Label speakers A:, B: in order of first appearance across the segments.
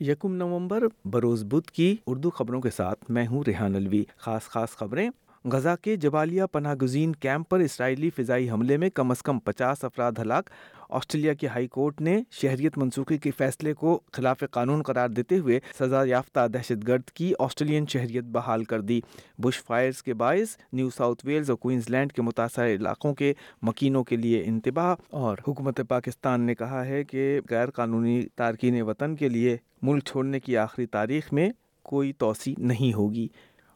A: یکم نومبر بروز بدھ کی اردو خبروں کے ساتھ میں ہوں ریحان الوی خاص خاص خبریں غزہ کے جبالیہ پناہ گزین کیمپ پر اسرائیلی فضائی حملے میں کم از کم پچاس افراد ہلاک۔ آسٹریلیا کی ہائی کورٹ نے شہریت منسوخی کے فیصلے کو خلاف قانون قرار دیتے ہوئے سزا یافتہ دہشت گرد کی آسٹریلین شہریت بحال کر دی۔ بش فائرز کے باعث نیو ساؤتھ ویلز اور کوئنز لینڈ کے متاثرہ علاقوں کے مکینوں کے لیے انتباہ۔ اور حکومت پاکستان نے کہا ہے کہ غیر قانونی تارکین وطن کے لیے ملک چھوڑنے کی آخری تاریخ میں کوئی توسیع نہیں ہوگی۔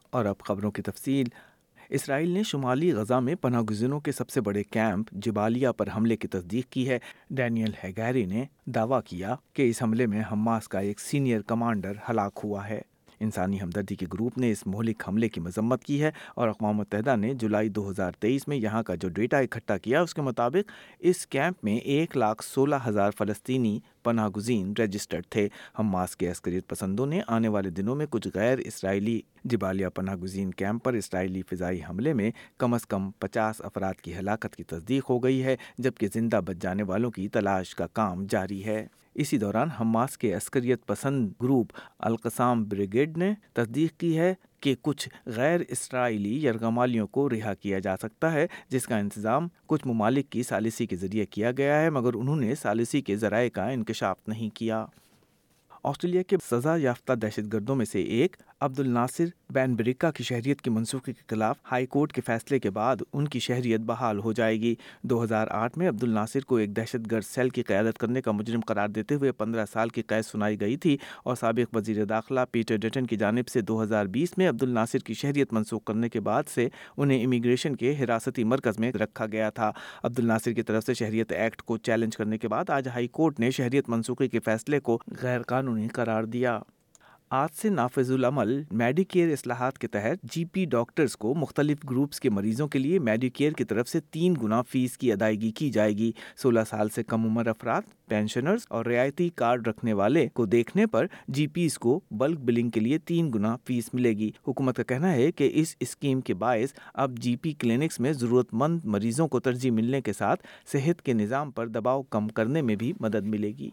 A: اور اب خبروں کی تفصیل۔ اسرائیل نے شمالی غزہ میں پناہ گزینوں کے سب سے بڑے کیمپ جبالیہ پر حملے کی تصدیق کی ہے۔ ڈینیل ہیگیری نے دعویٰ کیا کہ اس حملے میں حماس کا ایک سینئر کمانڈر ہلاک ہوا ہے۔ انسانی ہمدردی کے گروپ نے اس مہلک حملے کی مذمت کی ہے اور اقوام متحدہ نے جولائی دو ہزار تیئیس میں یہاں کا جو ڈیٹا اکٹھا کیا اس کے مطابق اس کیمپ میں ایک لاکھ سولہ ہزار فلسطینی پناہ گزین رجسٹرڈ تھے۔ حماس کے عسکریت پسندوں نے آنے والے دنوں میں کچھ غیر اسرائیلی جبالیہ پناہ گزین کیمپ پر اسرائیلی فضائی حملے میں کم از کم پچاس افراد کی ہلاکت کی تصدیق ہو گئی ہے، جبکہ زندہ بچ جانے والوں کی تلاش کا کام جاری ہے۔ اسی دوران حماس کے عسکریت پسند گروپ القسام بریگیڈ نے تصدیق کی ہے کہ کچھ غیر اسرائیلی یرغمالیوں کو رہا کیا جا سکتا ہے، جس کا انتظام کچھ ممالک کی سالسی کے ذریعے کیا گیا ہے، مگر انہوں نے سالسی کے ذرائع کا انکشاف نہیں کیا۔ آسٹریلیا کے سزا یافتہ دہشت گردوں میں سے ایک عبد الناصر بین بریکا کی شہریت کی منسوخی کے خلاف ہائی کورٹ کے فیصلے کے بعد ان کی شہریت بحال ہو جائے گی۔ دو ہزار آٹھ میں عبد الناصر کو ایک دہشت گرد سیل کی قیادت کرنے کا مجرم قرار دیتے ہوئے پندرہ سال کی قید سنائی گئی تھی اور سابق وزیر داخلہ پیٹر ڈیٹن کی جانب سے دو ہزار بیس میں عبد الناصر کی شہریت منسوخ کرنے کے بعد سے انہیں امیگریشن کے حراستی مرکز میں رکھا گیا تھا۔ عبد الناصر کی طرف سے شہریت ایکٹ کو چیلنج کرنے کے بعد آج ہائی کورٹ نے شہریت منسوخی کے فیصلے کو غیر قانونی قرار دیا۔ آج سے نافذ العمل میڈی کیئر اصلاحات کے تحت جی پی ڈاکٹرز کو مختلف گروپس کے مریضوں کے لیے میڈی کیئر کی طرف سے تین گنا فیس کی ادائیگی کی جائے گی۔ سولہ سال سے کم عمر افراد، پینشنرز اور رعایتی کارڈ رکھنے والے کو دیکھنے پر جی پیز کو بلک بلنگ کے لیے تین گنا فیس ملے گی۔ حکومت کا کہنا ہے کہ اس اسکیم کے باعث اب جی پی کلینکس میں ضرورت مند مریضوں کو ترجیح ملنے کے ساتھ صحت کے نظام پر دباؤ کم کرنے میں بھی مدد ملے گی۔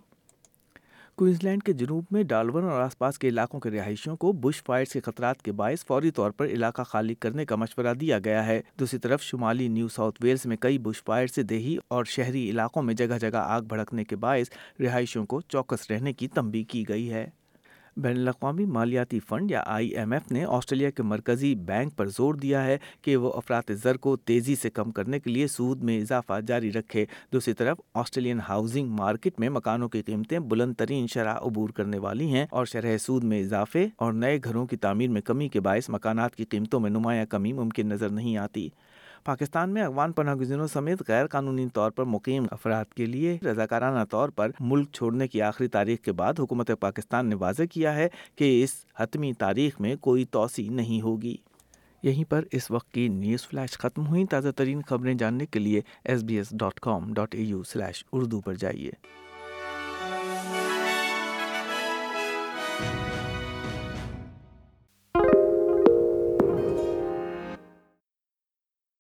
A: کوئنز لینڈ کے جنوب میں ڈالون اور آس پاس کے علاقوں کے رہائشیوں کو بش فائرز کے خطرات کے باعث فوری طور پر علاقہ خالی کرنے کا مشورہ دیا گیا ہے۔ دوسری طرف، شمالی نیو ساؤتھ ویلز میں کئی بش فائر سے دیہی اور شہری علاقوں میں جگہ جگہ آگ بھڑکنے کے باعث رہائشیوں کو چوکس رہنے کی تنبیہ کی گئی ہے۔ بین الاقوامی مالیاتی فنڈ یا آئی ایم ایف نے آسٹریلیا کے مرکزی بینک پر زور دیا ہے کہ وہ افراد زر کو تیزی سے کم کرنے کے لیے سود میں اضافہ جاری رکھے۔ دوسری طرف، آسٹریلین ہاؤسنگ مارکیٹ میں مکانوں کی قیمتیں بلند ترین شرح عبور کرنے والی ہیں اور شرح سود میں اضافے اور نئے گھروں کی تعمیر میں کمی کے باعث مکانات کی قیمتوں میں نمایاں کمی ممکن نظر نہیں آتی۔ پاکستان میں افغان پناہ گزینوں سمیت غیر قانونی طور پر مقیم افراد کے لیے رضاکارانہ طور پر ملک چھوڑنے کی آخری تاریخ کے بعد حکومت پاکستان نے واضح کیا ہے کہ اس حتمی تاریخ میں کوئی توسیع نہیں ہوگی۔ یہیں پر اس وقت کی نیوز فلیش ختم ہوئی۔ تازہ ترین خبریں جاننے کے لیے S B S dot com dot A U slash Urdu پر جائیے۔